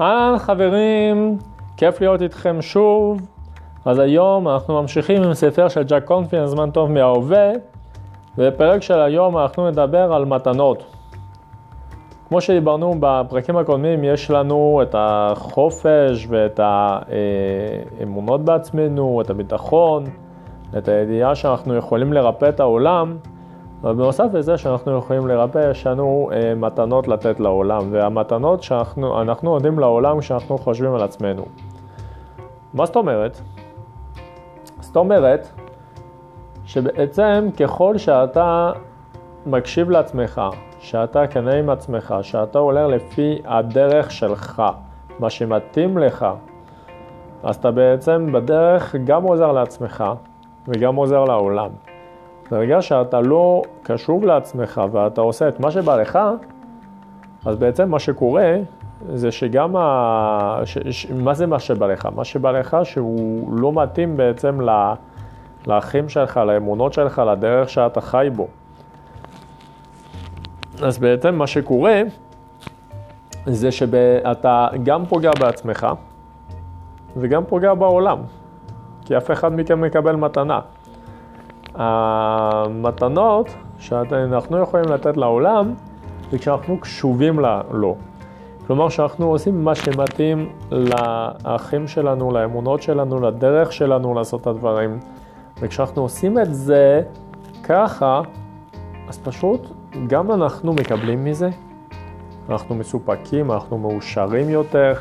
אהלן חברים, כיף להיות איתכם שוב. אז היום אנחנו ממשיכים עם ספר של ג'ק קונפין, זמן טוב מההווה, ובפרק של היום אנחנו נדבר על מתנות. כמו שדיברנו בפרקים הקודמים, יש לנו את החופש ואת האמונות בעצמנו, את הביטחון, את הידיעה שאנחנו יכולים לרפא את העולם. אבל בנוסף לזה שאנחנו יכולים לרפא, יש לנו אה, מתנות לתת לעולם, והמתנות שאנחנו נותנים לעולם כשאנחנו חושבים על עצמנו. מה זאת אומרת? זאת אומרת שבעצם ככל שאתה מקשיב לעצמך, שאתה כנה עם עצמך, שאתה הולך לפי הדרך שלך, מה שמתאים לך, אז אתה בעצם בדרך גם עוזר לעצמך וגם עוזר לעולם. ברגע שאתה לא קשוב לעצמך ואתה עושה את מה שבא לך, אז בעצם מה שקורה זה שגם ה... ש... ש... מה זה מה שבא לך? מה שבא לך שהוא לא מתאים בעצם ל... לאחים שלך, לאמונות שלך, לדרך שאתה חי בו. אז בעצם מה שקורה זה שאתה גם פוגע בעצמך וגם פוגע בעולם, כי אף אחד מכם מקבל מתנה. המתנות שאנחנו יכולים לתת לעולם זה כשאנחנו קשובים לו. כלומר שאנחנו עושים מה שמתאים לאחים שלנו, לאמונות שלנו, לדרך שלנו לעשות את הדברים. וכשאנחנו עושים את זה ככה, אז פשוט גם אנחנו מקבלים מזה, אנחנו מסופקים, אנחנו מאושרים יותר,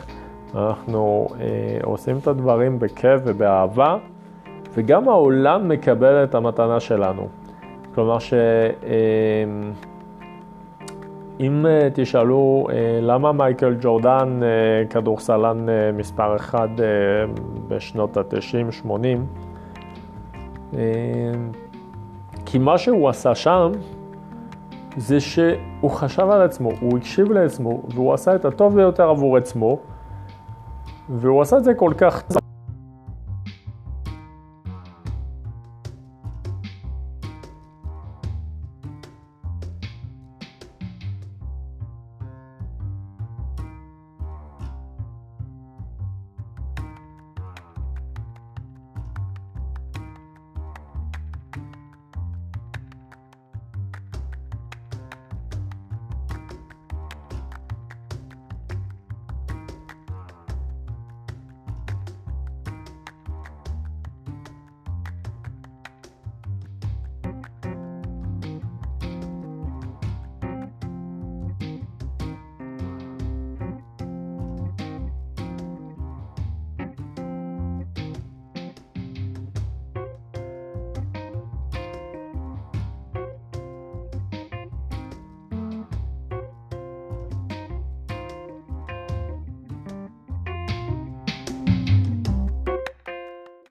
אנחנו אה, עושים את הדברים בכיף ובאהבה. וגם העולם מקבל את המתנה שלנו. כלומר שאם אה, תשאלו אה, למה מייקל ג'ורדן אה, כדורסלן מספר אחד בשנות ה-90-80, כי מה שהוא עשה שם זה שהוא חשב על עצמו, הוא הקשיב לעצמו והוא עשה את הטוב ביותר עבור עצמו והוא עשה את זה כל כך טוב.